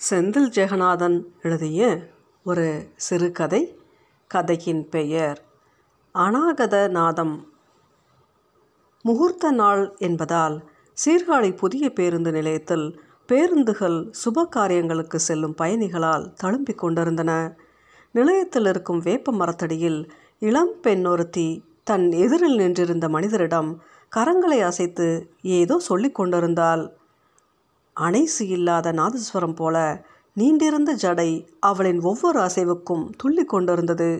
செந்தில் ஜெகநாதன் எழுதிய ஒரு சிறுகதை கதையின் பெயர் அநாகத நாதம் முகூர்த்த நாள் என்பதால் சீர்காழி புதிய பேருந்து நிலையத்தில் பேருந்துகள் சுப காரியங்களுக்கு செல்லும் பயணிகளால் தழும்பிக் கொண்டிருந்தன. நிலையத்தில் இருக்கும் வேப்ப மரத்தடியில் இளம் பெண் ஒருத்தி தன் எதிரில் நின்றிருந்த மனிதரிடம் கரங்களை அசைத்து ஏதோ சொல்லிக் கொண்டிருந்தாள். அணைசு இல்லாத நாதஸ்வரம் போல நீண்டிருந்த ஜடை அவளின் ஒவ்வொரு அசைவுக்கும் துள்ளி கொண்டிருந்தது.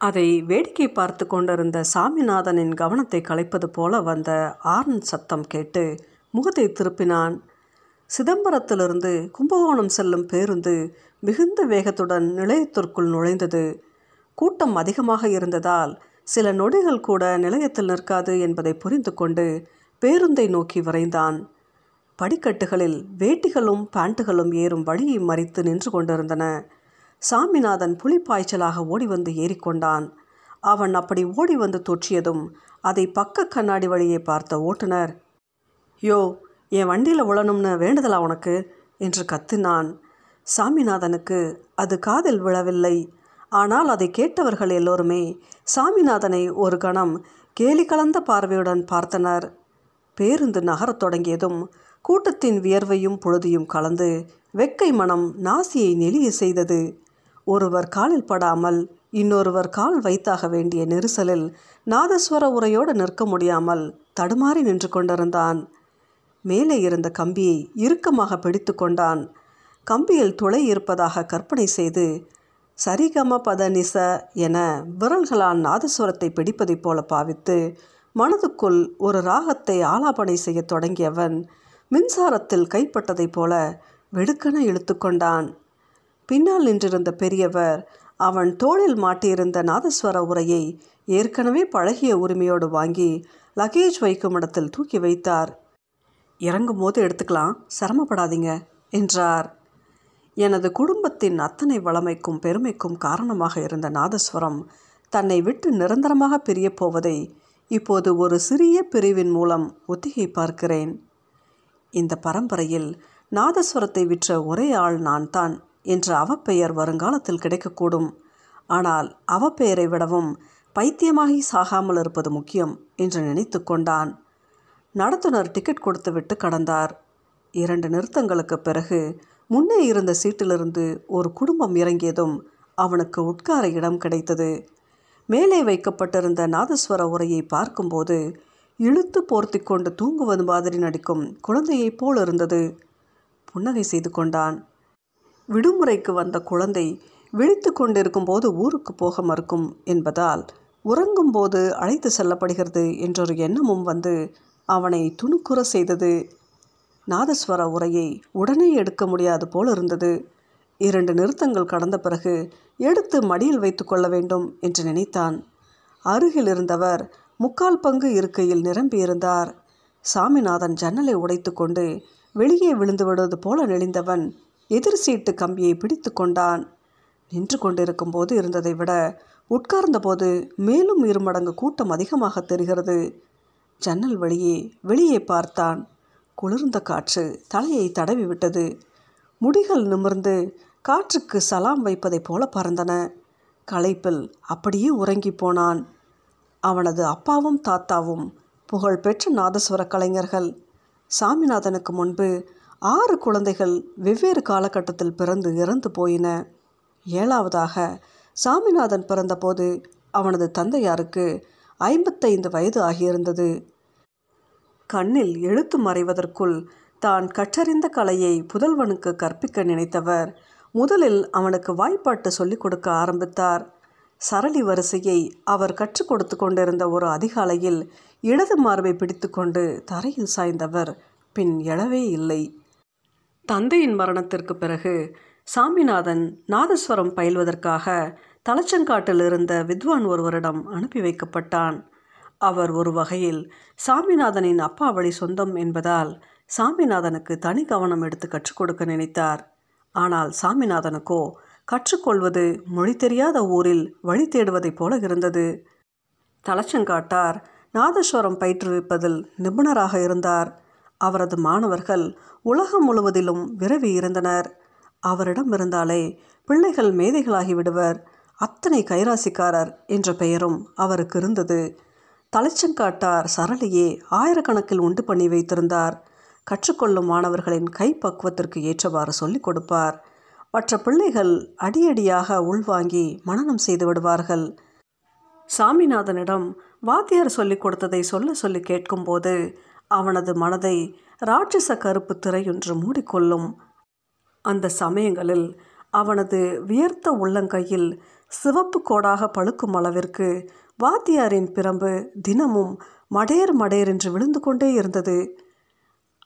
அதை வேடிக்கை பார்த்து கொண்டிருந்த சாமிநாதனின் கவனத்தை கலைப்பது போல வந்த ஆர்ன் சத்தம் கேட்டு முகத்தை திருப்பினான். சிதம்பரத்திலிருந்து கும்பகோணம் செல்லும் பேருந்து மிகுந்த வேகத்துடன் நிலையத்திற்குள் நுழைந்தது. கூட்டம் அதிகமாக இருந்ததால் சில நொடிகள் கூட நிலையத்தில் நிற்காது என்பதை புரிந்து கொண்டு பேருந்தை நோக்கி விரைந்தான். படிக்கட்டுகளில் வேட்டிகளும் பேண்ட்டுகளும் ஏறும் வழியை மறித்து நின்று கொண்டிருந்தன. சாமிநாதன் புலிப்பாய்ச்சலாக ஓடி வந்து ஏறிக்கொண்டான். அவன் அப்படி ஓடி வந்து தொற்றியதும் அதை பக்க கண்ணாடி வழியை பார்த்த ஓட்டுநர் யோ என் வண்டியில் உழணும்னு வேண்டுதலா உனக்கு? என்று கத்தினான். சாமிநாதனுக்கு அது காதில் விழவில்லை. ஆனால் அதை கேட்டவர்கள் எல்லோருமே சாமிநாதனை ஒரு கணம் கேலி கலந்த பார்வையுடன் பார்த்தனர். பேருந்து நகரத் தொடங்கியதும் கூட்டத்தின் வியர்வையும் பொழுதியும் கலந்து வெக்கை மனம் நாசியை நெளிய செய்தது. ஒருவர் காலில் படாமல் இன்னொருவர் கால் வைத்தாக வேண்டிய நெரிசலில் நாதஸ்வர உரையோடு நிற்க முடியாமல் தடுமாறி நின்று கொண்டிருந்தான். மேலே இருந்த கம்பியை இறுக்கமாக பிடித்து கொண்டான். கம்பியில் துளை இருப்பதாக கற்பனை செய்து சரிகம பத நிச என விரல்களால் நாதஸ்வரத்தை பிடிப்பதைப் போல பாவித்து மனதுக்குள் ஒரு ராகத்தை ஆலாபனை செய்யத் தொடங்கியவன் மின்சாரத்தில் கைப்பட்டதைப் போல வெடுக்கென இழுத்து கொண்டான் பின்னால் நின்றிருந்த பெரியவர் அவன் தோளில் மாட்டியிருந்த நாதஸ்வர உரையை ஏற்கனவே பழகிய உரிமையோடு வாங்கி லக்கேஜ் வைக்கும் இடத்தில் தூக்கி வைத்தார். இறங்கும் போது எடுத்துக்கலாம் சிரமப்படாதீங்க என்றார். எனது குடும்பத்தின் அத்தனை வளமைக்கும் பெருமைக்கும் காரணமாக இருந்த நாதஸ்வரம் தன்னை விட்டு நிரந்தரமாக பிரியப் போவதை இப்போது ஒரு சிறிய பிரிவின் மூலம் ஒத்திகை பார்க்கிறேன். இந்த பரம்பரையில் நாதஸ்வரத்தை விற்ற ஒரே ஆள் நான் தான் என்ற அவப்பெயர் வருங்காலத்தில் கிடைக்கக்கூடும். ஆனால் அவப்பெயரை விடவும் பைத்தியமாகி சாகாமல் இருப்பது முக்கியம் என்று நினைத்து கொண்டான். நடத்துனர் டிக்கெட் கொடுத்துவிட்டு கடந்தார். இரண்டு நிறுத்தங்களுக்கு பிறகு முன்னே இருந்த சீட்டிலிருந்து ஒரு குடும்பம் இறங்கியதும் அவனுக்கு உட்கார இடம் கிடைத்தது. மேலே வைக்கப்பட்டிருந்த நாதஸ்வர உரையை பார்க்கும்போது இழுத்து போர்த்தி கொண்டு தூங்குவது மாதிரி நடிக்கும் குழந்தையைப் போல் இருந்தது. புன்னகை செய்து கொண்டான். விடுமுறைக்கு வந்த குழந்தை விழித்து கொண்டிருக்கும் போது ஊருக்கு போக மறுக்கும் என்பதால் உறங்கும் போது அழைத்து செல்லப்படுகிறது என்றொரு எண்ணமும் வந்து அவனை துணுக்குற செய்தது. நாதஸ்வர உரையை உடனே எடுக்க முடியாது போல் இருந்தது. இரண்டு நிறுத்தங்கள் கடந்த பிறகு எடுத்து மடியில் வைத்து கொள்ள வேண்டும் என்று நினைத்தான். அருகில் இருந்தவர் முக்கால் பங்கு இருக்கையில் நிரம்பியிருந்தார். சாமிநாதன் ஜன்னலை உடைத்துக்கொண்டு வெளியே விழுந்து விடுவது போல நெளிந்தவன் எதிர் சீட்டு கம்பியை பிடித்து கொண்டான். நின்று கொண்டிருக்கும் போது இருந்ததை விட உட்கார்ந்தபோது மேலும் இரு மடங்கு கூட்டம் அதிகமாக தெரிகிறது. ஜன்னல் வழியே வெளியே பார்த்தான். குளிர்ந்த காற்று தலையை தடவி விட்டது. முடிகள் நிமிர்ந்து காற்றுக்கு சலாம் வைப்பதைப் போல பறந்தன. களைப்பில் அப்படியே உறங்கி போனான். அவனது அப்பாவும் தாத்தாவும் புகழ்பெற்ற நாதஸ்வர கலைஞர்கள். சாமிநாதனுக்கு முன்பு ஆறு குழந்தைகள் வெவ்வேறு காலகட்டத்தில் பிறந்து இறந்து போயின. ஏழாவதாக சாமிநாதன் பிறந்தபோது அவனது தந்தையாருக்கு ஐம்பத்தைந்து வயது ஆகியிருந்தது. கண்ணில் எழுத்து மறைவதற்குள் தான் கற்றறிந்த கலையை புதல்வனுக்கு கற்பிக்க நினைத்தவர் முதலில் அவனுக்கு வாய்ப்பாட்டு சொல்லிக் கொடுக்க ஆரம்பித்தார். சரளி வரிசையை அவர் கற்றுக் கொடுத்து கொண்டிருந்த ஒரு அதிகாலையில் இடது மார்பை பிடித்துக்கொண்டு தரையில் சாய்ந்தவர். பின் எழவே இல்லை. தந்தையின் மரணத்திற்கு பிறகு சாமிநாதன் நாதஸ்வரம் பயில்வதற்காக தலச்சங்காட்டில் இருந்த வித்வான் ஒருவரிடம் அனுப்பி வைக்கப்பட்டான். அவர் ஒரு வகையில் சாமிநாதனின் அப்பா வழி சொந்தம் என்பதால் சாமிநாதனுக்கு தனி கவனம் எடுத்து கற்றுக் கொடுக்க நினைத்தார். ஆனால் சாமிநாதனுக்கோ கற்றுக்கொள்வது மொழி தெரியாத ஊரில் வழி தேடுவதைப் போல இருந்தது. தலச்சங்காட்டார் நாதஸ்வரம் பயிற்றுவிப்பதில் நிபுணராக இருந்தார். அவரது மாணவர்கள் உலகம் முழுவதிலும் விரவி இருந்தனர். அவரிடம் இருந்தாலே பிள்ளைகள் மேதைகளாகி விடுவர். அத்தனை கைராசிக்காரர் என்ற பெயரும் அவருக்கு இருந்தது. தலைச்சங்காட்டார் சரளியே ஆயிரக்கணக்கில் உண்டு பண்ணி வைத்திருந்தார். கற்றுக்கொள்ளும் மாணவர்களின் கைப்பக்குவத்திற்கு ஏற்றவாறு சொல்லிக் கொடுப்பார். மற்ற பிள்ளைகள் அடியடியாக உள்வாங்கி மனநம் செய்து விடுவார்கள். சாமிநாதனிடம் வாத்தியார் சொல்லிக் கொடுத்ததை சொல்ல சொல்லி கேட்கும்போது அவனது மனதை ராட்சச கருப்பு திரையொன்று மூடிக்கொள்ளும். அந்த சமயங்களில் அவனது வியர்த்த உள்ளங்கையில் சிவப்பு கோடாக பழுக்கும் அளவிற்கு வாத்தியாரின் பிரம்பு தினமும் மடேர் மடேர் என்று விழுந்து கொண்டே இருந்தது.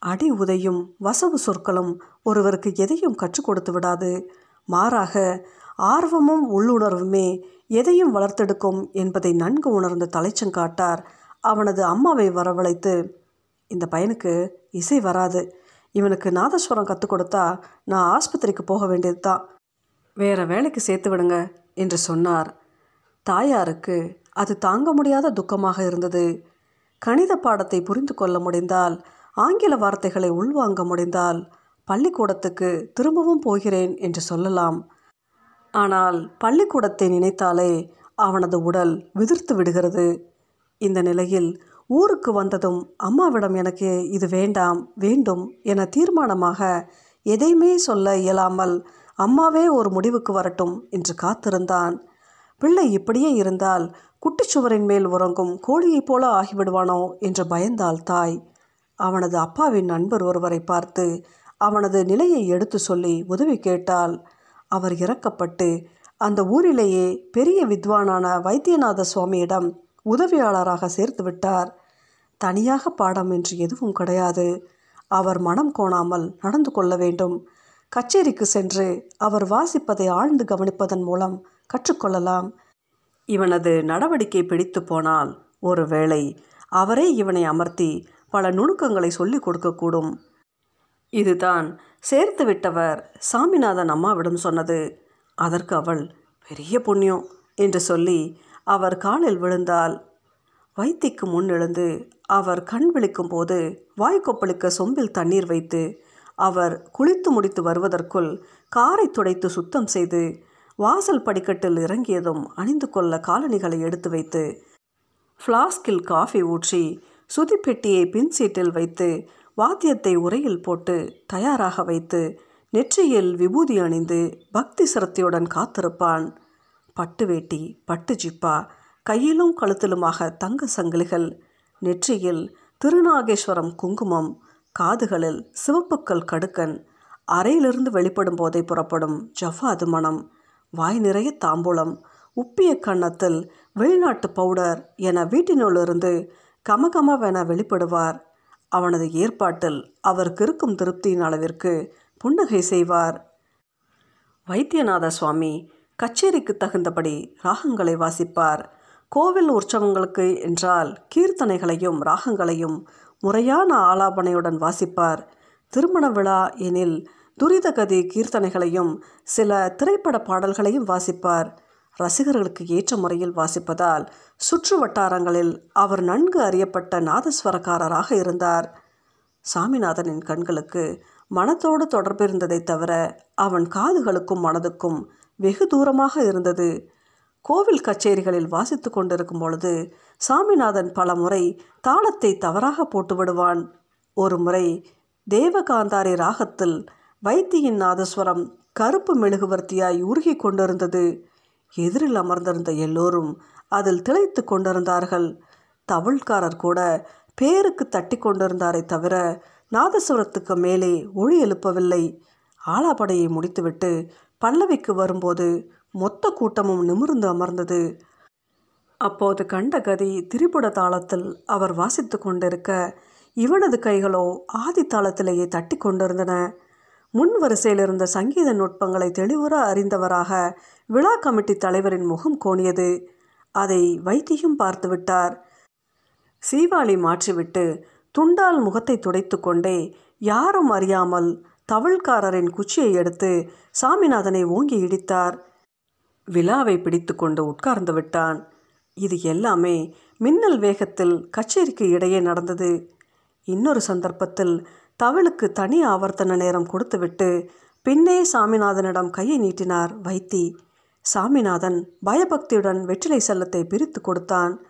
அடி உதையும் வசவு சொற்களும் ஒருவருக்கு எதையும் கற்றுக் கொடுத்து விடாது. மாறாக ஆர்வமும் உள்ளுணர்வுமே எதையும் வளர்த்தெடுக்கும் என்பதை நன்கு உணர்ந்த தலைச்சங்காட்டார் அவனது அம்மாவை வரவழைத்து இந்த பையனுக்கு இசை வராது. இவனுக்கு நாதஸ்வரம் கற்றுக் கொடுத்தா நான் ஆஸ்பத்திரிக்கு போக வேண்டியது தான் வேற வேலைக்கு சேர்த்து விடுங்க என்று சொன்னார். தாயாருக்கு அது தாங்க முடியாத துக்கமாக இருந்தது. கணித பாடத்தை புரிந்து கொள்ள முடிந்தால் ஆங்கில வார்த்தைகளை உள்வாங்க முடிந்தால் பள்ளிக்கூடத்துக்கு திரும்பவும் போகிறேன் என்று சொல்லலாம். ஆனால் பள்ளிக்கூடத்தை நினைத்தாலே அவனது உடல் விதிர்த்து விடுகிறது. இந்த நிலையில் ஊருக்கு வந்ததும் அம்மாவிடம் எனக்கு இது வேண்டாம் வேண்டும் என தீர்மானமாக எதையுமே சொல்ல இயலாமல் அம்மாவே ஒரு முடிவுக்கு வரட்டும் என்று காத்திருந்தான். பிள்ளை இப்படியே இருந்தால் குட்டிச்சுவரின் மேல் உறங்கும் கோழியைப் போல ஆகிவிடுவானோ என்று பயந்தாள் தாய். அவனது அப்பாவின் நண்பர் ஒருவரை பார்த்து அவனது நிலையை எடுத்து சொல்லி உதவி கேட்டால் அவர் இறக்கப்பட்டு அந்த ஊரிலேயே பெரிய வித்வானான வைத்தியநாத சுவாமியிடம் உதவியாளராக சேர்த்து விட்டார். தனியாக பாடம் என்று எதுவும் கிடையாது. அவர் மனம் கோணாமல் நடந்து கொள்ள வேண்டும். கச்சேரிக்கு சென்று அவர் வாசிப்பதை ஆழ்ந்து கவனிப்பதன் மூலம் கற்றுக்கொள்ளலாம். இவனது நடவடிக்கை பிடித்து போனால் ஒருவேளை அவரே இவனை அமர்த்தி பல நுணுக்கங்களை சொல்லிக் கொடுக்கக்கூடும். இதுதான் சேர்த்து விட்டவர் சாமிநாதன் அம்மாவிடம் சொன்னது. அதற்கு அவள் பெரிய புண்ணியம் என்று சொல்லி அவர் காலில் விழுந்தால் வைத்திக்கு முன் எழுந்து அவர் கண் விழிக்கும் போது வாய்க்கொப்பளிக்க சொம்பில் தண்ணீர் வைத்து அவர் குளித்து முடித்து வருவதற்குள் காரை துடைத்து சுத்தம் செய்து வாசல் படிக்கட்டில் இறங்கியதும் அணிந்து கொள்ள காலணிகளை எடுத்து வைத்து ஃப்ளாஸ்கில் காஃபி ஊற்றி சுதிப்பெட்டியை பின் சீட்டில் வைத்து வாத்தியத்தை உரையில் போட்டு தயாராக வைத்து நெற்றியில் விபூதி அணிந்து பக்தி சிரத்தையுடன் காத்திருப்பான். பட்டு வேட்டி பட்டு ஜிப்பா கையிலும் கழுத்திலுமாக தங்க சங்கிலிகள் நெற்றியில் திருநாகேஸ்வரம் குங்குமம் காதுகளில் சிவப்புக்கள் கடுக்கன் அறையிலிருந்து வெளிப்படும் போதை புறப்படும் ஜஃபாது மணம் வாய் நிறைய தாம்பூலம் உப்பிய கன்னத்தில் வெளிநாட்டு பவுடர் என வீட்டினுள்ளிருந்து கமகமவென வெளிப்படுவார். அவனது ஏற்பாட்டில் அவருக்கு இருக்கும் திருப்தியின் அளவிற்கு புன்னகை செய்வார். வைத்தியநாத சுவாமி கச்சேரிக்கு தகுந்தபடி ராகங்களை வாசிப்பார். கோவில் உற்சவங்களுக்கு என்றால் கீர்த்தனைகளையும் ராகங்களையும் முறையான ஆலாபனையுடன் வாசிப்பார். திருமண விழா எனில் துரிதகதி கீர்த்தனைகளையும் சில திரைப்பட பாடல்களையும் வாசிப்பார். ரசிகர்களுக்கு ஏற்ற முறையில் வாசிப்பதால் சுற்று வட்டாரங்களில் அவர் நன்கு அறியப்பட்ட நாதஸ்வரக்காரராக இருந்தார். சாமிநாதனின் கண்களுக்கு மனத்தோடு தொடர்பு இருந்ததைத் தவிர அவன் காதுகளுக்கும் மனதுக்கும் வெகு தூரமாக இருந்தது. கோவில் கச்சேரிகளில் வாசித்து கொண்டிருக்கும் பொழுது சாமிநாதன் பல முறை தாளத்தை தவறாக போட்டு விடுவான். ஒரு முறை தேவகாந்தாரி ராகத்தில் வைத்தியின் நாதஸ்வரம் கருப்பு மெழுகுவர்த்தியாய் உருகி கொண்டிருந்தது. எதிரில் அமர்ந்திருந்த எல்லோரும் அதில் திளைத்து கொண்டிருந்தார்கள். தவிழ்காரர் கூட பேருக்கு தட்டி கொண்டிருந்தாரே தவிர நாதசுவரத்துக்கு மேலே ஒளி எழுப்பவில்லை. ஆலாபடையை முடித்துவிட்டு பல்லவிக்கு வரும்போது மொத்த கூட்டமும் நிமிர்ந்து அமர்ந்தது. அப்போது கண்ட கதி திரிபுட தாளத்தில் அவர் வாசித்து கொண்டிருக்க இவனது கைகளோ ஆதி தாளத்திலேயே தட்டி கொண்டிருந்தன. முன் வரிசையில் இருந்த சங்கீத நுட்பங்களை தெளிவுற அறிந்தவராக விழா கமிட்டி தலைவரின் முகம் கோணியது. அதை வைத்தியும் பார்த்துவிட்டார் சீவாளி மாற்றிவிட்டு துண்டால் முகத்தை துடைத்து கொண்டே யாரும் அறியாமல் தவழ்காரரின் குச்சியை எடுத்து சாமிநாதனை ஓங்கி இடித்தார். விழாவை பிடித்து கொண்டு உட்கார்ந்து விட்டான். இது எல்லாமே மின்னல் வேகத்தில் கச்சேரிக்கு இடையே நடந்தது. இன்னொரு சந்தர்ப்பத்தில் தவளுக்கு தனி ஆவர்த்தன நேரம் கொடுத்துவிட்டு பின்னே சாமிநாதனிடம் கையை நீட்டினார் வைத்தி. சாமிநாதன் பயபக்தியுடன் வெற்றிலை செல்லத்தை பிரித்து கொடுத்தான்.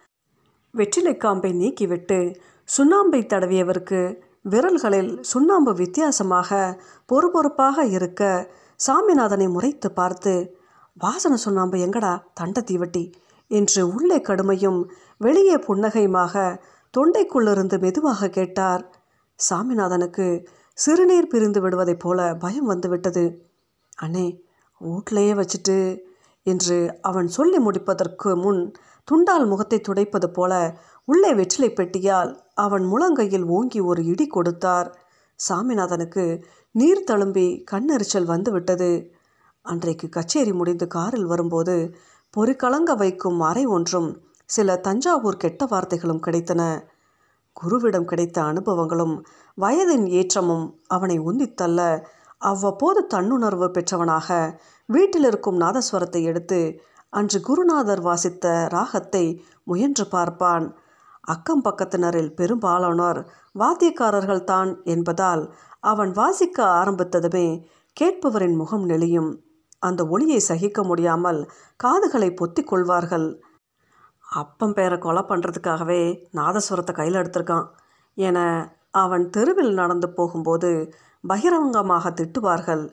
வெற்றிலை காம்பை நீக்கிவிட்டு சுண்ணாம்பை தடவியவருக்கு விரல்களில் சுண்ணாம்பு வித்தியாசமாக பொறுபொறுப்பாக இருக்க சாமிநாதனை முறைத்து பார்த்து வாசனை சுண்ணாம்பு எங்கடா? தண்ட தீவட்டி. என்று உள்ளே கடுமையும் வெளியே புன்னகையுமாக தொண்டைக்குள்ளிருந்து மெதுவாக கேட்டார். சாமிநாதனுக்கு சிறுநீர் பிரிந்து விடுவதைப் போல பயம் வந்துவிட்டது. அண்ணே வீட்லையே வச்சுட்டு என்று அவன் சொல்லி முடிப்பதற்கு முன் துண்டால் முகத்தை துடைப்பது போல உள்ளே வெற்றிலை பெட்டியால் அவன் முழங்கையில் ஓங்கி ஒரு இடி கொடுத்தார். சாமிநாதனுக்கு நீர் தழும்பி கண்ணெரிச்சல் வந்துவிட்டது. அன்றைக்கு கச்சேரி முடிந்து காரில் வரும்போது பொறிக்கலங்க வைக்கும் அறை ஒன்றும் சில தஞ்சாவூர் கெட்ட வார்த்தைகளும் கிடைத்தன. குருவிடம் கிடைத்த அனுபவங்களும் வயதின் ஏற்றமும் அவனை உந்தித்தள்ள அவ்வப்போது தன்னுணர்வு பெற்றவனாக வீட்டில் இருக்கும் நாதஸ்வரத்தை எடுத்து அன்று குருநாதர் வாசித்த ராகத்தை முயன்று பார்ப்பான். அக்கம் பக்கத்தினரில் பெரும்பாலானோர் வாத்தியக்காரர்கள் தான் என்பதால் அவன் வாசிக்க ஆரம்பித்ததுமே கேட்பவரின் முகம் நெளியும். அந்த ஒளியை சகிக்க முடியாமல் காதுகளை பொத்திக் கொள்வார்கள். அப்பம் பேரை கொலை பண்ணுறதுக்காகவே நாதஸ்வரத்தை கையில் எடுத்திருக்கான் என அவன் தெருவில் நடந்து போகும்போது பகிரங்கமாக திட்டுவார்கள்.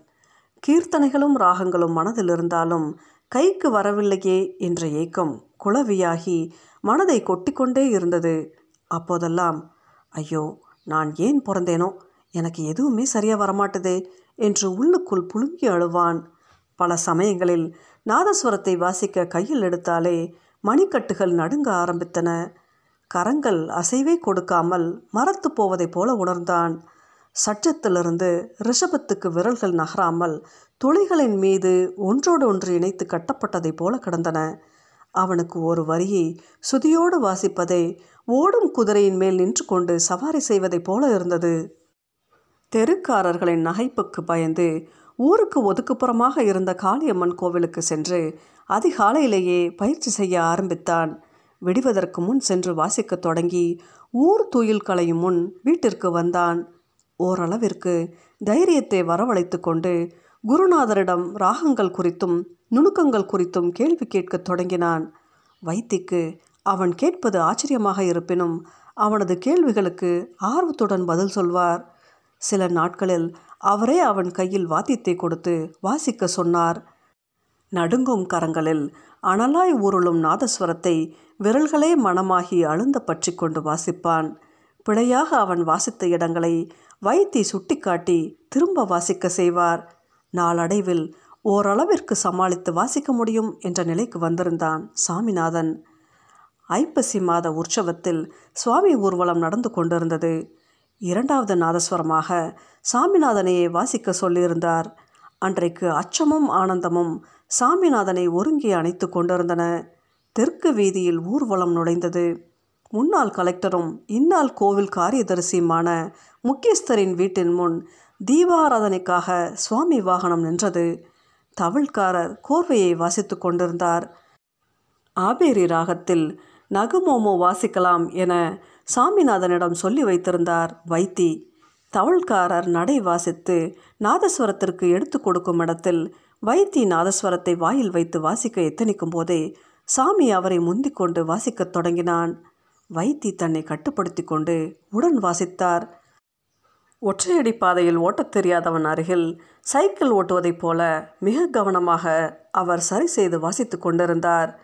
கீர்த்தனைகளும் ராகங்களும் மனதில் இருந்தாலும் கைக்கு வரவில்லையே என்ற ஏக்கம் குளவியாகி மனதை கொட்டிக்கொண்டே இருந்தது. அப்போதெல்லாம் ஐயோ நான் ஏன் பிறந்தேனோ? எனக்கு எதுவுமே சரியாக வரமாட்டுதே என்று உள்ளுக்குள் புழுங்கி அழுவான். பல சமயங்களில் நாதஸ்வரத்தை வாசிக்க கையில் எடுத்தாலே மணிக்கட்டுகள் நடுங்க ஆரம்பித்தன. கரங்கள் அசைவே கொடுக்காமல் மரத்து போவதைப் போல உணர்ந்தான். சட்டத்திலிருந்து ரிஷபத்துக்கு விரல்கள் நகராமல் துளிகளின் மீது ஒன்றோடு ஒன்று இணைத்து கட்டப்பட்டதைப் போல கிடந்தன. அவனுக்கு ஒரு வரியை சுதியோடு வாசிப்பதை ஓடும் குதிரையின் மேல் நின்று கொண்டு சவாரி செய்வதைப் போல இருந்தது. தெருக்காரர்களின் நகைப்புக்கு பயந்து ஊருக்கு ஒதுக்குப்புறமாக இருந்த காளியம்மன் கோவிலுக்கு சென்று அதிகாலையிலேயே பயிற்சி செய்ய ஆரம்பித்தான். விடுவதற்கு முன் சென்று வாசிக்கத் தொடங்கி ஊர் தூயில் களையும் முன் வீட்டிற்கு வந்தான். ஓரளவிற்கு தைரியத்தை வரவழைத்து கொண்டு குருநாதரிடம் ராகங்கள் குறித்தும் நுணுக்கங்கள் குறித்தும் கேள்வி கேட்கத் தொடங்கினான். வைத்திக்கு அவன் கேட்பது ஆச்சரியமாக இருப்பினும் அவனது கேள்விகளுக்கு ஆர்வத்துடன் பதில் சொல்வார். சில நாட்களில் அவரே அவன் கையில் வாத்தியத்தை கொடுத்து வாசிக்க சொன்னார். நடுங்கும் கரங்களில் அனலாய் ஊருளும் நாதஸ்வரத்தை விரல்களே மனமாகி அழுந்த பற்றி கொண்டு வாசிப்பான். பிழையாக அவன் வாசித்த இடங்களை வைத்தி சுட்டிக்காட்டி திரும்ப வாசிக்க செய்வார். நாளடைவில் ஓரளவிற்கு சமாளித்து வாசிக்க முடியும் என்ற நிலைக்கு வந்திருந்தான் சாமிநாதன். ஐப்பசி மாத உற்சவத்தில் சுவாமி ஊர்வலம் நடந்து கொண்டிருந்தது. இரண்டாவது நாதஸ்வரமாக சாமிநாதனையே வாசிக்க சொல்லியிருந்தார். அன்றைக்கு அச்சமும் ஆனந்தமும் சாமிநாதனை ஒருங்கி அணைத்து கொண்டிருந்தன. தெற்கு வீதியில் ஊர்வலம் நுழைந்தது. முன்னாள் கலெக்டரும் இந்நாள் கோவில் காரியதரிசியுமான முக்கியஸ்தரின் வீட்டின் முன் தீபாராதனைக்காக சுவாமி வாகனம் நின்றது. தவிழ்காரர் கோர்வையை வாசித்து கொண்டிருந்தார். ஆபேரி ராகத்தில் நகுமோமோ வாசிக்கலாம் என சாமிநாதனிடம் சொல்லி வைத்திருந்தார் வைத்தி. தவள்காரர் நடை வாசித்து நாதஸ்வரத்திற்கு எடுத்து கொடுக்கும் இடத்தில் வைத்தி நாதஸ்வரத்தை வாயில் வைத்து வாசிக்க எத்தனிக்கும் போதே சாமி அவரை முந்திக் கொண்டு வாசிக்கத் தொடங்கினான். வைத்தி தன்னை கட்டுப்படுத்தி கொண்டு உடன் வாசித்தார். ஒற்றையடி பாதையில் ஓட்டத் தெரியாதவன் அருகில் சைக்கிள் ஓட்டுவதைப் போல மிக கவனமாக அவர் சரி செய்து வாசித்து கொண்டிருந்தார்.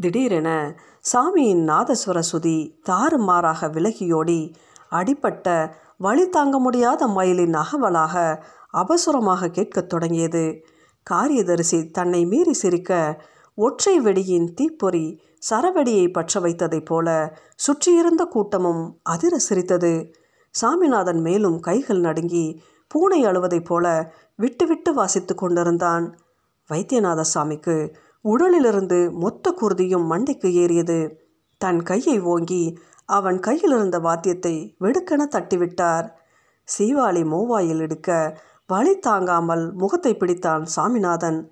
திடீரென சாமியின் நாதஸ்வர சுதி தாறுமாறாக விலகியோடி அடிப்பட்ட வழி தாங்க முடியாத மயிலின் அகவலாக அபசுரமாக கேட்கத் தொடங்கியது. காரியதரிசி தன்னை மீறி சிரிக்க ஒற்றை வெடியின் தீப்பொறி சரவெடியை பற்ற வைத்ததைப் போல சுற்றியிருந்த கூட்டமும் அதிர சிரித்தது சாமிநாதன் மேலும் கைகள் நடுங்கி பூனை அழுவதைப் போல விட்டு விட்டு வாசித்து கொண்டிருந்தான். வைத்தியநாத சாமிக்கு உடலிலிருந்து மொத்த குருதியும் மண்டைக்கு ஏறியது. தன் கையை ஓங்கி அவன் கையில் இருந்த வாத்தியத்தை வெடுக்கென தட்டிவிட்டார். சீவாளி மோவாயில் எடுக்க வலி தாங்காமல் முகத்தை பிடித்தான் சாமிநாதன்.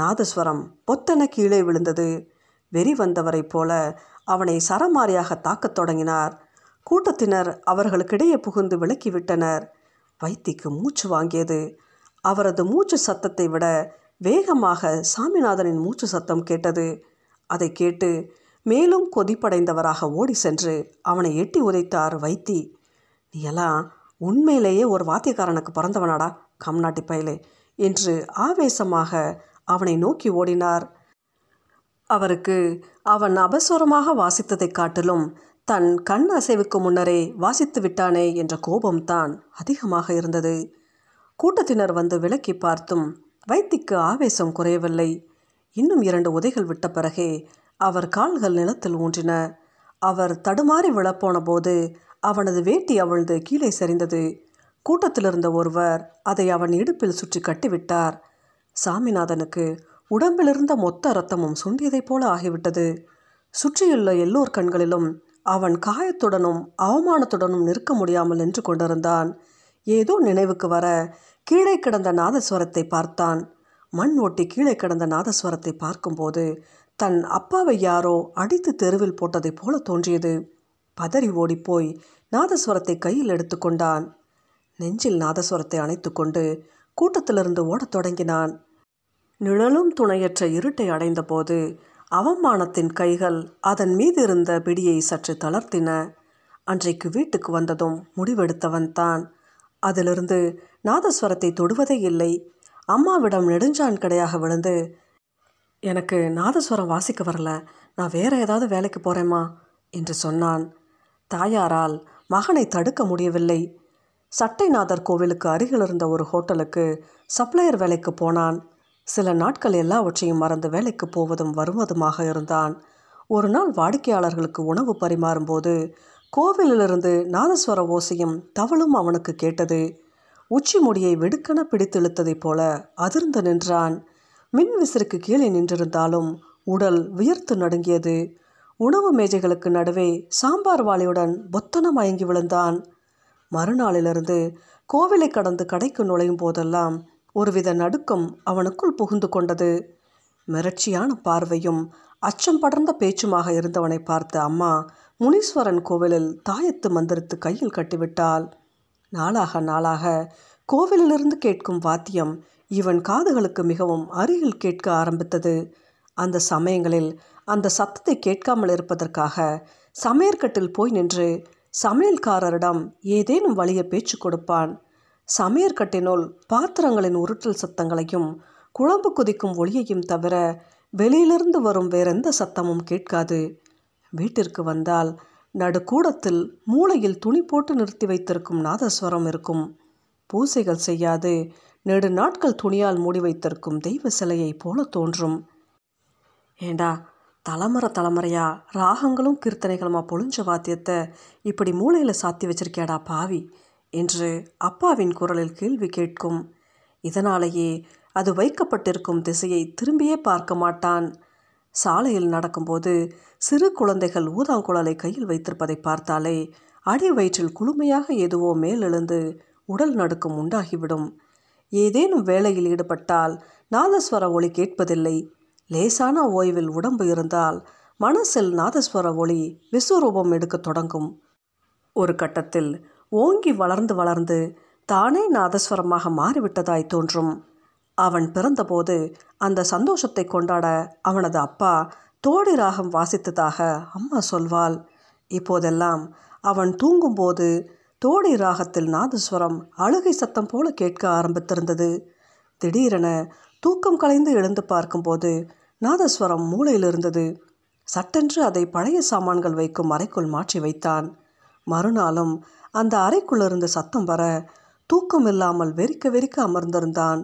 நாதஸ்வரம் பொத்தென கீழே விழுந்தது. வெறி வந்தவரைப் போல அவனை சரமாரியாக தாக்கத் தொடங்கினார். கூட்டத்தினர் அவர்களுக்கிடையே புகுந்து விளக்கிவிட்டனர் வைத்திக்கு மூச்சு வாங்கியது. அவரது மூச்சு சத்தத்தை விட வேகமாக சாமிநாதனின் மூச்சு சத்தம் கேட்டது. அதை கேட்டு மேலும் கொதிப்படைந்தவராக ஓடி சென்று அவனை எட்டி உதைத்தார் வைத்தி. நீ எல்லாம் உண்மையிலேயே ஒரு வாத்தியக்காரனுக்கு பிறந்தவனாடா கம்நாட்டி பயலே என்று ஆவேசமாக அவனை நோக்கி ஓடினார். அவருக்கு அவன் அபசுரமாக வாசித்ததைக் காட்டிலும் தன் கண் அசைவுக்கு முன்னரே வாசித்து விட்டானே என்ற கோபம்தான் அதிகமாக இருந்தது. கூட்டத்தினர் வந்து விலக்கி பார்த்தும் வைத்திக்கு ஆவேசம் குறையவில்லை. இன்னும் இரண்டு உதைகள் விட்ட பிறகே அவர் கால்கள் நிலத்தில் ஊன்றின. அவர் தடுமாறி விழப்போன போது அவனது வேட்டி அவிழ்ந்து கீழே சரிந்தது. கூட்டத்தில் இருந்த ஒருவர் அதை அவன் இடுப்பில் சுற்றி கட்டிவிட்டார். சாமிநாதனுக்கு உடம்பிலிருந்த மொத்த ரத்தமும் சுண்டியதைப் போல ஆகிவிட்டது. சுற்றியுள்ள எல்லோர் கண்களிலும் அவன் காயத்துடனும் அவமானத்துடனும் நிற்க முடியாமல் நின்று கொண்டிருந்தான். ஏதோ நினைவுக்கு வர கீழே கிடந்த நாதஸ்வரத்தை பார்த்தான். மண் ஒட்டி கீழே கிடந்த நாதஸ்வரத்தை பார்க்கும்போது தன் அப்பாவை யாரோ அடித்து தெருவில் போட்டதைப் போல தோன்றியது. பதறி ஓடிப்போய் நாதஸ்வரத்தை கையில் எடுத்துக்கொண்டான் நெஞ்சில் நாதஸ்வரத்தை அணைத்துக்கொண்டு கூட்டத்திலிருந்து ஓடத் தொடங்கினான். நிழலும் துணையற்ற இருட்டை அடைந்தபோது அவமானத்தின் கைகள் அதன் மீது இருந்த பிடியை சற்று தளர்த்தின. அன்றைக்கு வீட்டுக்கு வந்ததும் முடிவெடுத்தவன் தான். அதிலிருந்து நாதஸ்வரத்தை தொடுவதே இல்லை. அம்மாவிடம் நெடுஞ்சான் கடையாக விழுந்து எனக்கு நாதஸ்வரம் வாசிக்க வரல. நான் வேற ஏதாவது வேலைக்கு போகிறேம்மா என்று சொன்னான். தாயாரால் மகனை தடுக்க முடியவில்லை. சட்டைநாதர் கோவிலுக்கு அருகில் இருந்த ஒரு ஹோட்டலுக்கு சப்ளையர் வேலைக்கு போனான். சில நாட்கள் எல்லாவற்றையும் மறந்து வேலைக்கு போவதும் வருவதுமாக இருந்தான். ஒரு நாள் வாடிக்கையாளர்களுக்கு உணவு பரிமாறும்போது கோவிலிலிருந்து நாதஸ்வர ஓசையும் தவளும் அவனுக்கு கேட்டது. உச்சி முடியை வெடுக்கென பிடித்திழுத்ததைப் போல அதிர்ந்து நின்றான். மின் விசிறுக்கு கீழே நின்றிருந்தாலும் உடல் வியர்த்து நடுங்கியது. உணவு மேஜைகளுக்கு நடுவே சாம்பார் வாளியுடன் பொத்தன மயங்கி விழுந்தான். மறுநாளிலிருந்து கோவிலை கடந்து கடைக்கு நுழையும் போதெல்லாம் ஒருவித நடுக்கம் அவனுக்குள் புகுந்து கொண்டது. மிரட்சியான பார்வையும் அச்சம் படர்ந்த பேச்சுமாக இருந்தவனை பார்த்த அம்மா முனீஸ்வரன் கோவிலில் தாயத்து மந்திரத்து கையில் கட்டிவிட்டாள். நாளாக நாளாக கோவிலிலிருந்து கேட்கும் வாத்தியம் இவன் காதுகளுக்கு மிகவும் அருகில் கேட்க ஆரம்பித்தது. அந்த சமயங்களில் அந்த சத்தத்தை கேட்காமல் இருப்பதற்காக சமையற்கட்டில் போய் நின்று சமையல்காரரிடம் ஏதேனும் வழிய பேச்சு கொடுப்பான். சமையற்கட்டினுள் பாத்திரங்களின் உருட்டல் சத்தங்களையும் குழம்பு குதிக்கும் ஒளியையும் தவிர வெளியிலிருந்து வரும் வேறெந்த சத்தமும் கேட்காது. வீட்டிற்கு வந்தால் நடுக்கூடத்தில் மூளையில் துணி போட்டு நிறுத்தி வைத்திருக்கும் நாதஸ்வரம் இருக்கும். பூசைகள் செய்யாது நெடு நாட்கள் துணியால் மூடி வைத்திருக்கும் தெய்வ சிலையைப் போல தோன்றும். ஏண்டா தலைமுறை தலைமுறையா ராகங்களும் கீர்த்தனைகளுமா பொழிஞ்ச வாத்தியத்தை இப்படி மூளையில் சாத்தி வச்சிருக்கியாடா பாவி? என்று அப்பாவின் குரலில் கேள்வி கேட்கும். இதனாலேயே அது வைக்கப்பட்டிருக்கும் திசையை திரும்பியே பார்க்க மாட்டான். சாலையில் நடக்கும்போது சிறு குழந்தைகள் ஊதாங்குழலை கையில் வைத்திருப்பதை பார்த்தாலே அடி வயிற்றில் குளுமையாக எதுவோ மேலெழுந்து உடல் நடுக்கம் உண்டாகிவிடும். ஏதேனும் வேலையில் ஈடுபட்டால் நாதஸ்வர ஒளி கேட்பதில்லை. லேசான ஓய்வில் உடம்பு இருந்தால் மனசில் நாதஸ்வர ஒளி விஸ்வரூபம் எடுக்கத் தொடங்கும். ஒரு கட்டத்தில் ஓங்கி வளர்ந்து வளர்ந்து தானே நாதஸ்வரமாக மாறிவிட்டதாய் தோன்றும். அவன் பிறந்தபோது அந்த சந்தோஷத்தை கொண்டாட அவனது அப்பா தோடி ராகம் வாசித்ததாக அம்மா சொல்வாள். இப்போதெல்லாம் அவன் தூங்கும்போது தோடி ராகத்தில் நாதஸ்வரம் அழுகை சத்தம் போல கேட்க ஆரம்பித்திருந்தது. திடீரென தூக்கம் கலைந்து எழுந்து பார்க்கும்போது நாதஸ்வரம் மூளையில் இருந்தது சட்டென்று அதை பழைய சாமான்கள் வைக்கும் அறைக்குள் மாற்றி வைத்தான். மறுநாளும் அந்த அறைக்குள்ளிருந்து சத்தம் வர தூக்கம் இல்லாமல் வெறிக்க வெறிக்க அமர்ந்திருந்தான்.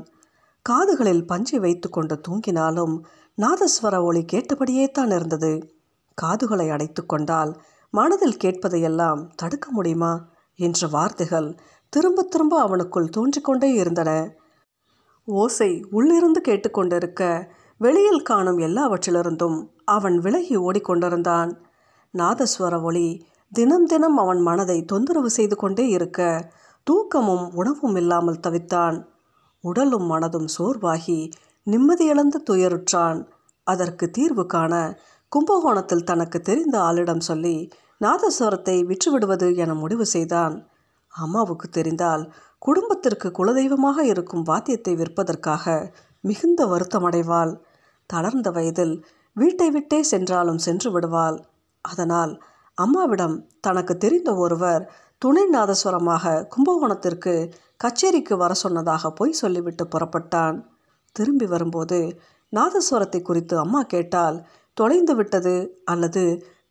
காதுகளில் பஞ்சை வைத்து கொண்டு தூங்கினாலும் நாதஸ்வர ஒளி கேட்டபடியே தான் இருந்தது. காதுகளை அடைத்து கொண்டால் மனதில் கேட்பதையெல்லாம் தடுக்க முடியுமா? என்ற வார்த்தைகள் திரும்ப திரும்ப அவனுக்குள் தோன்றிக்கொண்டே இருந்தன. ஓசை உள்ளிருந்து கேட்டுக்கொண்டிருக்க வெளியில் காணும் எல்லாவற்றிலிருந்தும் அவன் விலகி ஓடிக்கொண்டிருந்தான் நாதஸ்வர ஒளி தினம் தினம் அவன் மனதை தொந்தரவு செய்து கொண்டே இருக்க தூக்கமும் உணவும் இல்லாமல் தவித்தான். உடலும் மனதும் சோர்வாகி நிம்மதியிழந்து துயருற்றான். அதற்கு தீர்வு காண கும்பகோணத்தில் தனக்கு தெரிந்த ஆளிடம் சொல்லி நாதஸ்வரத்தை விற்றுவிடுவது என முடிவு செய்தான். அம்மாவுக்கு தெரிந்தால் குடும்பத்திற்கு குலதெய்வமாக இருக்கும் வாத்தியத்தை விற்பதற்காக மிகுந்த வருத்தமடைவாள். தளர்ந்த வயதில் வீட்டை விட்டே சென்றாலும் சென்று விடுவாள். அதனால் அம்மாவிடம் தனக்கு தெரிந்த ஒருவர் துணை நாதஸ்வரமாக கும்பகோணத்திற்கு கச்சேரிக்கு வர சொன்னதாக பொய் சொல்லிவிட்டு புறப்பட்டான். திரும்பி வரும்போது நாதஸ்வரத்தை குறித்து அம்மா கேட்டால் தொலைந்து விட்டது அல்லது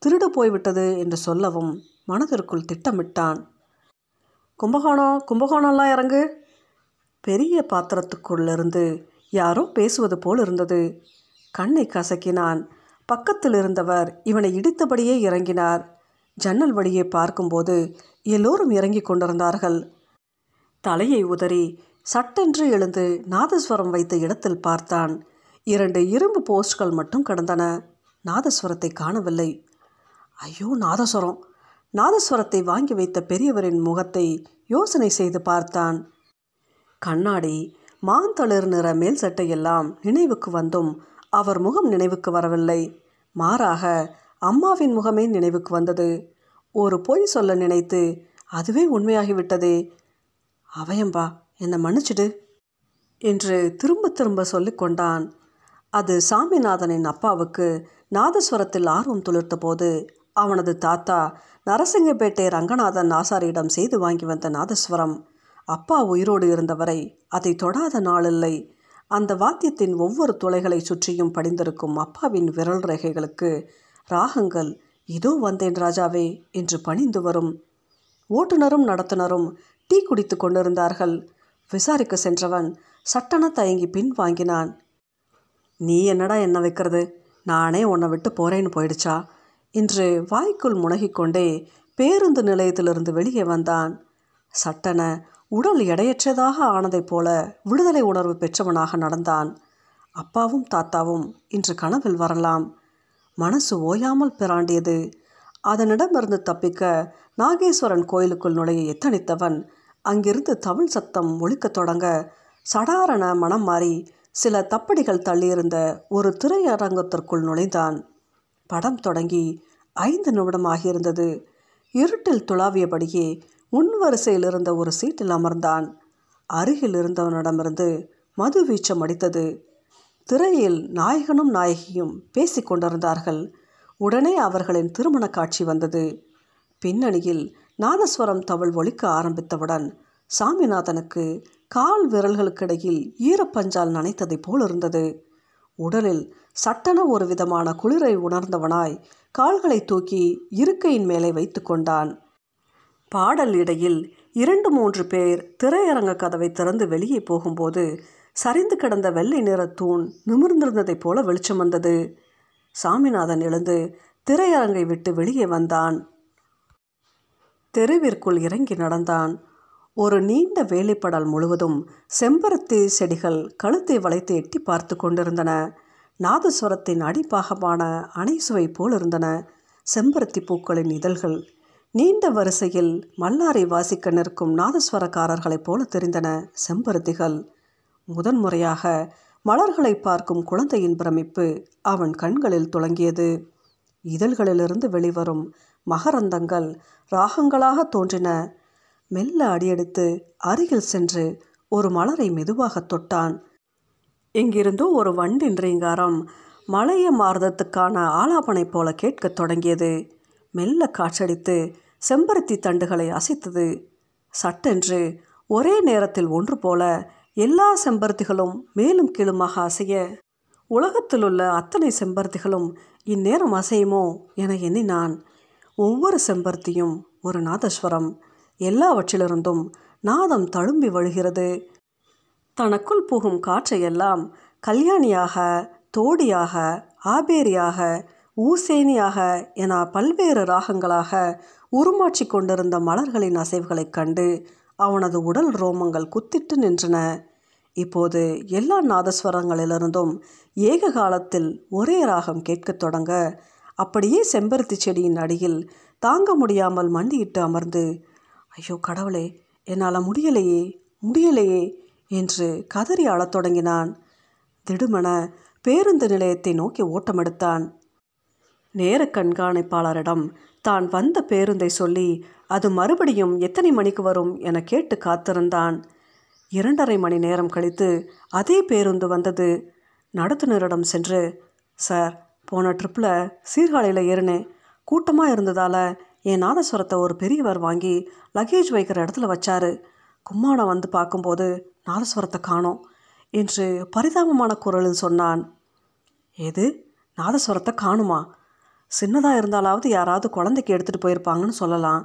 திருடு போய்விட்டது என்று சொல்லவும் மனதிற்குள் திட்டமிட்டான். கும்பகோணம் கும்பகோணம்லாம் இறங்கு. பெரிய பாத்திரத்துக்குள்ளிருந்து யாரோ பேசுவது போல் இருந்தது. கண்ணை கசக்கினான். பக்கத்தில் இருந்தவர் இவனை இடித்தபடியே இறங்கினார். ஜன்னல் வழியே பார்க்கும்போது எல்லோரும் இறங்கிக் கொண்டிருந்தார்கள். தலையை உதறி சட்டென்று எழுந்து நாதஸ்வரம் வைத்த இடத்தில் பார்த்தான். இரண்டு இரும்பு போஸ்ட்கள் மட்டும் கிடந்தன. நாதஸ்வரத்தை காணவில்லை. ஐயோ நாதஸ்வரம்! நாதஸ்வரத்தை வாங்கி வைத்த பெரியவரின் முகத்தை யோசனை செய்து பார்த்தான். கண்ணாடி மாந்தளிர் நிற மேல் சட்டையெல்லாம் நினைவுக்கு வந்தும் அவர் முகம் நினைவுக்கு வரவில்லை. மாறாக அம்மாவின் முகமே நினைவுக்கு வந்தது. ஒரு பொய் சொல்ல நினைத்து அதுவே உண்மையாகிவிட்டதே. அவயம்பா என்னை மன்னிச்சிடு என்று திரும்ப திரும்ப சொல்லிக்கொண்டான் அது சாமிநாதனின் அப்பாவுக்கு நாதஸ்வரத்தில் ஆர்வம் துளிர்த்த போது அவனது தாத்தா நரசிங்கப்பேட்டை ரங்கநாதன் ஆசாரியிடம் செய்து வாங்கி வந்த நாதஸ்வரம் அப்பா உயிரோடு இருந்தவரை அதை தொடாத நாளில்லை. அந்த வாத்தியத்தின் ஒவ்வொரு துளைகளை சுற்றியும் படிந்திருக்கும் அப்பாவின் விரல் ரேகைகளுக்கு ராகங்கள் இதோ வந்தேன் ராஜாவே என்று பணிந்து வரும். ஓட்டுநரும் நடத்துனரும் டீ குடித்து கொண்டிருந்தார்கள். விசாரிக்க சென்றவன் சட்டன தயங்கி பின் வாங்கினான். நீ என்னடா என்ன வைக்கிறது? நானே உன்னை விட்டு போறேன்னு போயிடுச்சா? என்று வாய்க்குள் முனகிக்கொண்டே பேருந்து நிலையத்திலிருந்து வெளியே வந்தான். சட்டன உடல் எடையற்றதாக ஆனதைப் போல விடுதலை உணர்வு பெற்றவனாக நடந்தான். அப்பாவும் தாத்தாவும் இன்று கனவில் வரலாம். மனசு ஓயாமல் பிராண்டியது. அதனிடமிருந்து தப்பிக்க நாகேஸ்வரன் கோயிலுக்குள் நுழைய எத்தனித்தவன். அங்கிருந்து தமிழ் சத்தம் ஒழிக்கத் தொடங்க சடாரண மனம் மாறி சில தப்படிகள் தள்ளியிருந்த ஒரு திரையரங்கத்திற்குள் நுழைந்தான். படம் தொடங்கி ஐந்து நிமிடம் ஆகியிருந்தது. இருட்டில் துளாவியபடியே முன் வரிசையில் இருந்த ஒரு சீட்டில் அமர்ந்தான். அருகில் இருந்தவனிடமிருந்து மது வீச்சம் அடித்தது. திரையில் நாயகனும் நாயகியும் பேசிக்கொண்டிருந்தார்கள் உடனே அவர்களின் திருமண காட்சி வந்தது. பின்னணியில் நாதஸ்வரம் தவள் ஒழிக்க ஆரம்பித்தவுடன் சாமிநாதனுக்கு கால் விரல்களுக்கிடையில் ஈரப்பஞ்சால் நனைத்ததைப் போல் இருந்தது உடலில் சட்டென ஒரு விதமான குளிரை உணர்ந்தவனாய் கால்களை தூக்கி இருக்கையின் மேலே வைத்து கொண்டான். பாடல் இடையில் இரண்டு மூன்று பேர் திரையரங்க கதவை திறந்து வெளியே போகும்போது சரிந்து கிடந்த வெள்ளை நிற தூண் நிமிர்ந்திருந்ததைப் போல வெளிச்சம் வந்தது. சாமிநாதன் எழுந்து திரையரங்கை விட்டு வெளியே வந்தான். தெருவிற்குள் இறங்கி நடந்தான். ஒரு நீண்ட வேலைப்படல் முழுவதும் செம்பருத்தி செடிகள் கழுத்தை வளைத்து எட்டி பார்த்து கொண்டிருந்தன. நாதஸ்வரத்தின் அடிப்பாகமான அணைசுவை போல் இருந்தன. செம்பருத்தி பூக்களின் இதழ்கள் நீண்ட வரிசையில் மல்லாரை வாசிக்க நிற்கும் நாதஸ்வரக்காரர்களைப் போல தெரிந்தன. செம்பருத்திகள் முதன்முறையாக மலர்களை பார்க்கும் குழந்தையின் பிரமிப்பு அவன் கண்களில் துளங்கியது. இதழ்களிலிருந்து வெளிவரும் மகரந்தங்கள் ராகங்களாக தோன்றின. மெல்ல அடியெடுத்து அருகில் சென்று ஒரு மலரை மெதுவாக தொட்டான். எங்கிருந்தோ ஒரு வண்டின் ரீங்காரம் மலைய மாறுதத்துக்கான ஆலாபனை போல கேட்கத் தொடங்கியது. மெல்ல காற்றடித்து செம்பருத்தி தண்டுகளை அசைத்தது. சட்டென்று ஒரே நேரத்தில் ஒன்று போல எல்லா செம்பருத்திகளும் மேலும் கீழுமாக அசைய உலகத்தில் உள்ள அத்தனை செம்பருத்திகளும் இந்நேரம் அசையுமோ என எண்ணினான். ஒவ்வொரு செம்பருத்தியும் ஒரு நாதஸ்வரம். எல்லாவற்றிலிருந்தும் நாதம் தழும்பி வழுகிறது. தனக்குள் புகும் காற்றையெல்லாம் கல்யாணியாக தோடியாக ஆபேரியாக ஊசேனியாக என பல்வேறு ராகங்களாக உருமாற்றி கொண்டிருந்த மலர்களின் அசைவுகளைக் கண்டு அவனது உடல் ரோமங்கள் குத்திட்டு நின்றன. இப்போது எல்லா நாதஸ்வரங்களிலிருந்தும் ஏக காலத்தில் ஒரே ராகம் கேட்கத் தொடங்க அப்படியே செம்பருத்தி செடியின் அடியில் தாங்க முடியாமல் மண்டியிட்டு அமர்ந்து ஐயோ கடவுளே என்னால் முடியலையே முடியலையே என்று கதறி அழத் தொடங்கினான். திடுமென பேருந்து நிலையத்தை நோக்கி ஓட்டமெடுத்தான். நேர கண்காணிப்பாளரிடம் தான் வந்த பேருந்தை சொல்லி அது மறுபடியும் எத்தனை மணிக்கு வரும் என கேட்டு காத்திருந்தான். இரண்டரை மணி நேரம் கழித்து அதே பேருந்து வந்தது. நடத்துனரிடம் சென்று சார் போன ட்ரிப்பில் சீர்காழியில் ஏறினேன். கூட்டமாக இருந்ததால் என் நாதஸ்வரத்தை ஒரு பெரியவர் வாங்கி லக்கேஜ் வைக்கிற இடத்துல வச்சாரு. கும்மாடம் வந்து பார்க்கும்போது நாதஸ்வரத்தை காணோம் என்று பரிதாபமான குரலில் சொன்னான். எது? நாதஸ்வரத்தை காணுமா? சின்னதாக இருந்தாலாவது யாராவது குழந்தைக்கு எடுத்துகிட்டு போயிருப்பாங்கன்னு சொல்லலாம்.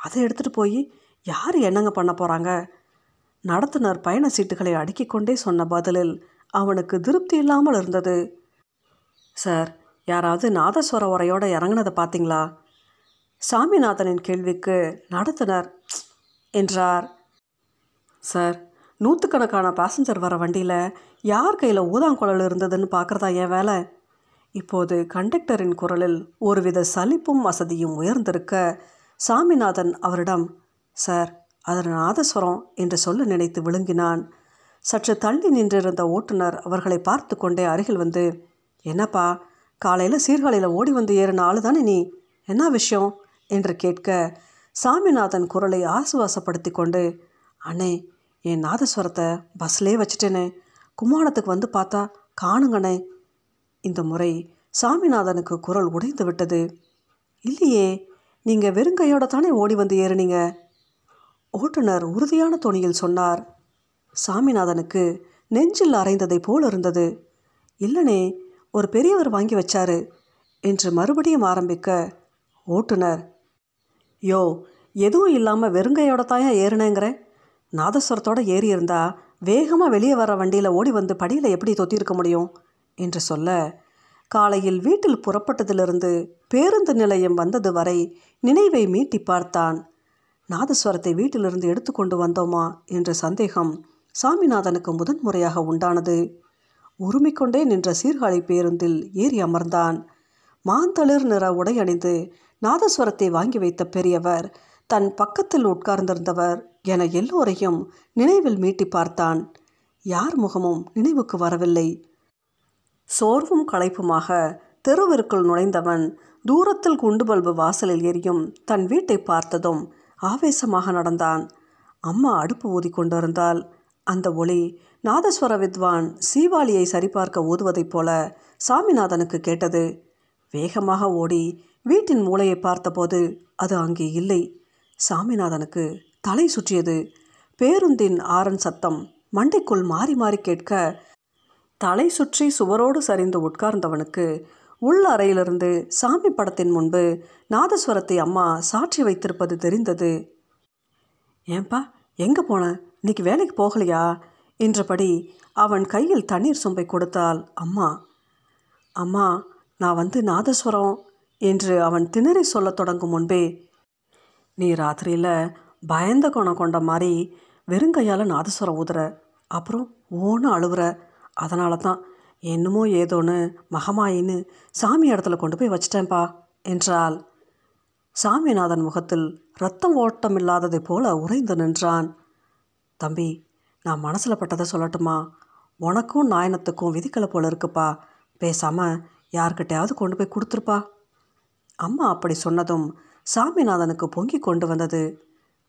அதை எடுத்துகிட்டு போய் யார் என்னங்க பண்ண போகிறாங்க நடத்துனர் பயண சீட்டுகளை அடுக்கிக்கொண்டே சொன்ன பதிலில் அவனுக்கு திருப்தி இல்லாமல் இருந்தது. சார் யாராவது நாதஸ்வர உரையோடு இறங்குனதை பார்த்தீங்களா சாமிநாதனின் கேள்விக்கு நடத்துனர் என்றார். சார் நூற்றுக்கணக்கான பேசஞ்சர் வர வண்டியில் யார் கையில் ஊதாங்குழல் இருந்ததுன்னு பார்க்குறதா என் வேலை? இப்போது கண்டக்டரின் குரலில் ஒருவித சலிப்பும் வசதியும் உயர்ந்திருக்க சாமிநாதன் அவரிடம் சார் அதன் நாதஸ்வரம் என்று சொல்ல நினைத்து விழுங்கினான். சற்று தள்ளி நின்றிருந்த ஓட்டுநர் அவர்களை பார்த்து கொண்டே அருகில் வந்து என்னப்பா காலையில் சீர்காழியில் ஓடி வந்து ஏறின ஆளு தானே நீ? என்ன விஷயம்? என்று கேட்க சாமிநாதன் குரலை ஆசுவாசப்படுத்தி கொண்டு அண்ணே என் நாதஸ்வரத்தை பஸ்லே வச்சுட்டேனே. கும்மாணத்துக்கு வந்து பார்த்தா காணுங்கண்ணே. இந்த முறை சாமிநாதனுக்கு குரல் உடைந்து விட்டது. இல்லையே நீங்கள் வெறுங்கையோட தானே ஓடி வந்து ஏறுனீங்க? ஓட்டுநர் உறுதியான தொனியில் சொன்னார். சாமிநாதனுக்கு நெஞ்சில் அரைந்ததைப் போல் இருந்தது. இல்லனே ஒரு பெரியவர் வாங்கி வச்சாரு என்று மறுபடியும் ஆரம்பிக்க ஓட்டுநர் யோ எதுவும் இல்லாமல் வெறுங்கையோட தாயா ஏறினேங்கிறேன் நாதஸ்வரத்தோட ஏறி இருந்தால் வேகமாக வெளியே வர வண்டியில் ஓடி வந்து படியில் எப்படி தொத்தியிருக்க முடியும்? என்று சொல்ல காலையில் வீட்டில் புறப்பட்டதிலிருந்து பேருந்து நிலையம் வந்தது வரை நினைவை மீட்டி பார்த்தான். நாதஸ்வரத்தை வீட்டிலிருந்து எடுத்துக்கொண்டு வந்தோமா? என்ற சந்தேகம் சாமிநாதனுக்கு முதன்முறையாக உண்டானது. உருமிக்கொண்டே நின்ற சீர்காழி பேருந்தில் ஏறி அமர்ந்தான். மாந்தளிர் நிற உடை அணிந்து நாதஸ்வரத்தை வாங்கி வைத்த பெரியவர் தன் பக்கத்தில் உட்கார்ந்திருந்தவர் என எல்லோரையும் நினைவில் மீட்டி பார்த்தான். யார் முகமும் நினைவுக்கு வரவில்லை. சோர்வும் களைப்புமாக தெருவிற்குள் நுழைந்தவன் தூரத்தில் குண்டு பல்பு வாசலில் எரியும் தன் வீட்டை பார்த்ததும் ஆவேசமாக நடந்தான். அம்மா அடுப்பு ஊதி கொண்டிருந்தால் அந்த ஒளி நாதஸ்வர வித்வான் சீவாளியை சரிபார்க்க ஊதுவதைப் போல சாமிநாதனுக்கு கேட்டது. வேகமாக ஓடி வீட்டின் மூளையை பார்த்தபோது அது அங்கே இல்லை. சாமிநாதனுக்கு தலை சுற்றியது. பேருந்தின் ஆரன் சத்தம் மண்டைக்குள் மாறி மாறி கேட்க தலை சுற்றி சுவரோடு சரிந்து உட்கார்ந்தவனுக்கு உள் அறையிலிருந்து சாமி படத்தின் முன்பு நாதஸ்வரத்தை அம்மா சாட்சி வைத்திருப்பது தெரிந்தது. ஏன்பா எங்கே போன? இன்னைக்கு வேலைக்கு போகலையா? என்றபடி அவன் கையில் தண்ணீர் சொம்பை கொடுத்தாள் அம்மா. அம்மா நான் வந்து நாதஸ்வரம் என்று அவன் திணறி சொல்லத் தொடங்கும் முன்பே நீ ராத்திரியில் பயந்த குணம் கொண்ட மாதிரி வெறுங்கையால் நாதஸ்வரம் ஊதுற அப்புறம் ஓன்னு அழுவுற அதனால தான் என்னமோ ஏதோன்னு மகமாயின்னு சாமி இடத்துல கொண்டு போய் வச்சிட்டேன்ப்பா என்றாள். சாமிநாதன் முகத்தில் ரத்தம் ஓட்டம் இல்லாததை போல உறைந்து நின்றான். தம்பி நான் மனசில் பட்டதை சொல்லட்டுமா? உனக்கும் நாயனத்துக்கும் விதிக்கலை போல இருக்குப்பா. பேசாமல் யார்கிட்டையாவது கொண்டு போய் கொடுத்துருப்பா. அம்மா அப்படி சொன்னதும் சாமிநாதனுக்கு பொங்கி கொண்டு வந்தது.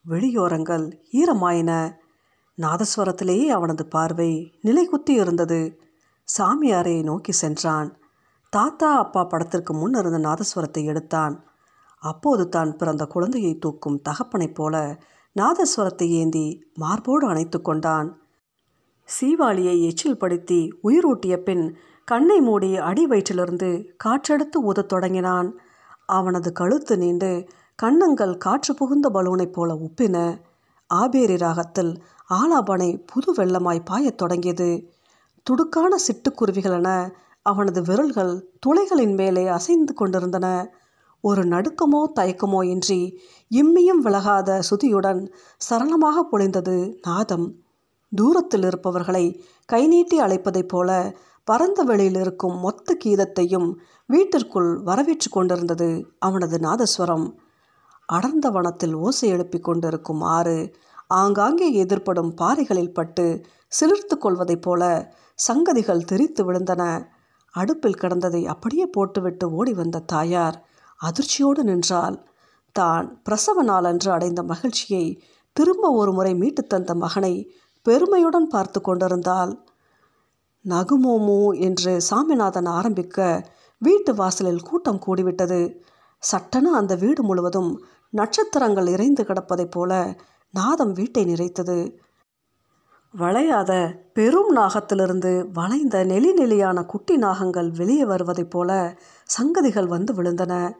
வெளியோரங்கள் ஈரமாயின. நாதஸ்வரத்திலேயே அவனது பார்வை நிலைகுத்தி இருந்தது. சாமியாரை நோக்கி சென்றான். தாத்தா அப்பா படத்திற்கு முன் இருந்த நாதஸ்வரத்தை எடுத்தான். அப்போது தான் பிறந்த குழந்தையை தூக்கும் தகப்பனைப் போல நாதஸ்வரத்தை ஏந்தி மார்போடு அணைத்து கொண்டான். சீவாளியை எச்சில் படுத்தி உயிரூட்டிய பின் கண்ணை மூடி அடி வயிற்றிலிருந்து காற்றெடுத்து ஊதத் தொடங்கினான். அவனது கழுத்து நீண்டு கண்ணங்கள் காற்று புகுந்த பலூனைப் போல உப்பின. ஆபேரி ராகத்தில் ஆலாபனை புது வெள்ளமாய் பாயத் தொடங்கியது. துடுக்கான சிட்டுக்குருவிகளென அவனது விரல்கள் துளைகளின் மேலே அசைந்து கொண்டிருந்தன. ஒரு நடுக்கமோ தயக்கமோ இன்றி இம்மியும் விலகாத சுதியுடன் சரளமாக பொழிந்தது நாதம். தூரத்தில் இருப்பவர்களை கை நீட்டி அழைப்பதைப் போல பரந்த வெளியில் இருக்கும் மொத்த கீதத்தையும் வீட்டிற்குள் வரவேற்று கொண்டிருந்தது அவனது நாதஸ்வரம். அடர்ந்த வனத்தில் ஓசை எழுப்பிக் கொண்டிருக்கும் ஆறு ஆங்காங்கே எதிர்ப்படும் பாறைகளில் பட்டு சிலிர்த்து கொள்வதைப் போல சங்கதிகள் தெரித்து விழுந்தன. அடுப்பில் கிடந்ததை அப்படியே போட்டுவிட்டு ஓடி வந்த தாயார் அதிர்ச்சியோடு நின்றாள். தான் பிரசவ நாளன்று அடைந்த மகிழ்ச்சியை திரும்ப ஒரு முறை மீட்டு தந்த மகனை பெருமையுடன் பார்த்து கொண்டிருந்தாள். நகுமோமு என்று சாமிநாதன் ஆரம்பிக்க வீட்டு வாசலில் கூட்டம் கூடிவிட்டது. சட்டென அந்த வீடு முழுவதும் நட்சத்திரங்கள் இறைந்து கிடப்பதைப் போல நாதம் வீட்டை நிறைத்தது. வளையாத பெரும் நாகத்திலிருந்து வளைந்த நெலி நெலியான குட்டி நாகங்கள் வெளியே வருவதைப் போல சங்கதிகள் வந்து விழுந்தன.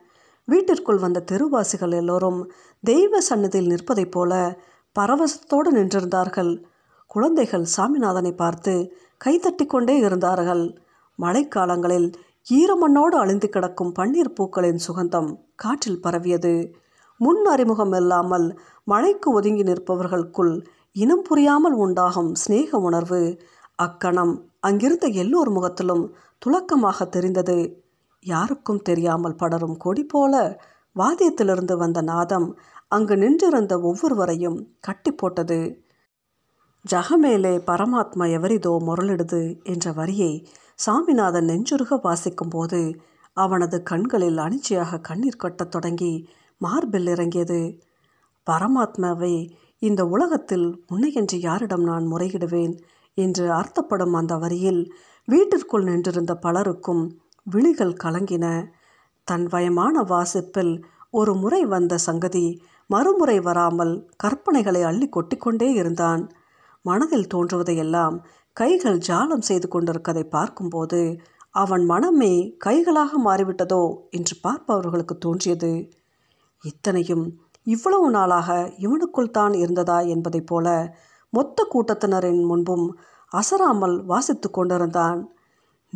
வீட்டிற்குள் வந்த தெருவாசிகள் எல்லோரும் தெய்வ சன்னதியில் நிற்பதைப் போல பரவசத்தோடு நின்றிருந்தார்கள். குழந்தைகள் சாமிநாதனை பார்த்து கைத்தட்டி கொண்டே இருந்தார்கள். மழைக்காலங்களில் ஈரமண்ணோடு அழிந்து கிடக்கும் பன்னீர் பூக்களின் சுகந்தம் காற்றில் பரவியது. முன் அறிமுகம் இல்லாமல் மழைக்கு ஒதுங்கி நிற்பவர்களுக்குள் இனம் புரியாமல் உண்டாகும் சிநேக உணர்வு. அக்கணம் அங்கிருந்த எல்லோர் முகத்திலும் துலக்கமாக தெரிந்தது. யாருக்கும் தெரியாமல் படரும் கொடி போல வாத்தியத்திலிருந்து வந்த நாதம் அங்கு நின்றிருந்த ஒவ்வொருவரையும் கட்டி போட்டது. ஜகமேலே பரமாத்மா எவரிதோ முரளிடுது என்ற வரியை சாமிநாதன் நெஞ்சுருக வாசிக்கும்போது அவனது கண்களில் அனிச்சையாக கண்ணீர் கட்டத் தொடங்கி மார்பில் இறங்கியது. பரமாத்மாவை இந்த உலகத்தில் உன்னையன்று யாரிடம் நான் முறையிடுவேன் என்று அர்த்தப்படும் அந்த வரியில் வீட்டிற்குள் நின்றிருந்த பலருக்கும் விழிகள் கலங்கின. தன் வயமான வாசிப்பில் ஒரு முறை வந்த சங்கதி மறுமுறை வராமல் கற்பனைகளை அள்ளி கொட்டிக்கொண்டே இருந்தான். மனதில் தோன்றுவதையெல்லாம் கைகள் ஜாலம் செய்து கொண்டிருக்கதை பார்க்கும்போது அவன் மனமே கைகளாக மாறிவிட்டதோ என்று பார்ப்பவர்களுக்கு தோன்றியது. இத்தனையும் இவ்வளவு நாளாக இவனுக்குள் தான் இருந்ததா என்பதைப் போல மொத்த கூட்டத்தினரின் முன்பும் அசராமல் வாசித்து கொண்டிருந்தான்.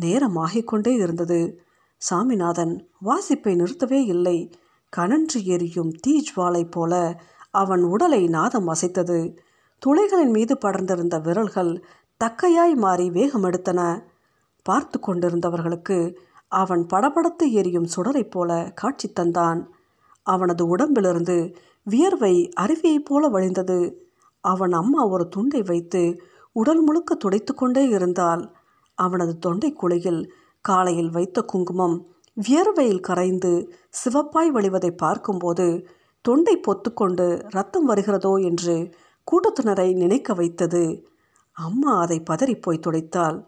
நேரமாகிக் கொண்டே இருந்தது. சாமிநாதன் வாசிப்பை நிறுத்தவே இல்லை. கனன்று எரியும் தீஜ்வாலை போல அவன் உடலை நாதம் அசைத்தது. துளைகளின் மீது படர்ந்திருந்த விரல்கள் தக்கையாய் மாறி வேகமெடுத்தன. பார்த்து கொண்டிருந்தவர்களுக்கு அவன் படபடத்து எரியும் சுடரைப் போல காட்சி தந்தான். அவனது உடம்பிலிருந்து வியர்வை அருவியைப் போல வழிந்தது. அவன் அம்மா ஒரு துண்டை வைத்து உடல் முழுக்க துடைத்து கொண்டே இருந்தால் அவனது தொண்டை குழியில் காலையில் வைத்த குங்குமம் வியர்வையில் கரைந்து சிவப்பாய் வழிவதை பார்க்கும்போது தொண்டை பொத்துக்கொண்டு ரத்தம் வருகிறதோ என்று கூட்டத்தினரை நினைக்க வைத்தது. அம்மா அதை பதறிப்போய் துடைத்தாள்.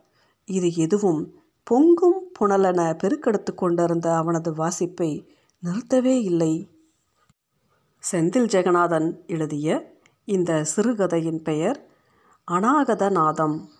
இது எதுவும் பொங்கும் புனலென பெருக்கெடுத்து கொண்டிருந்த அவனது வாசிப்பை நிறுத்தவே இல்லை. செந்தில் ஜெகநாதன் எழுதிய இந்த சிறுகதையின் பெயர் அநாகத நாதம்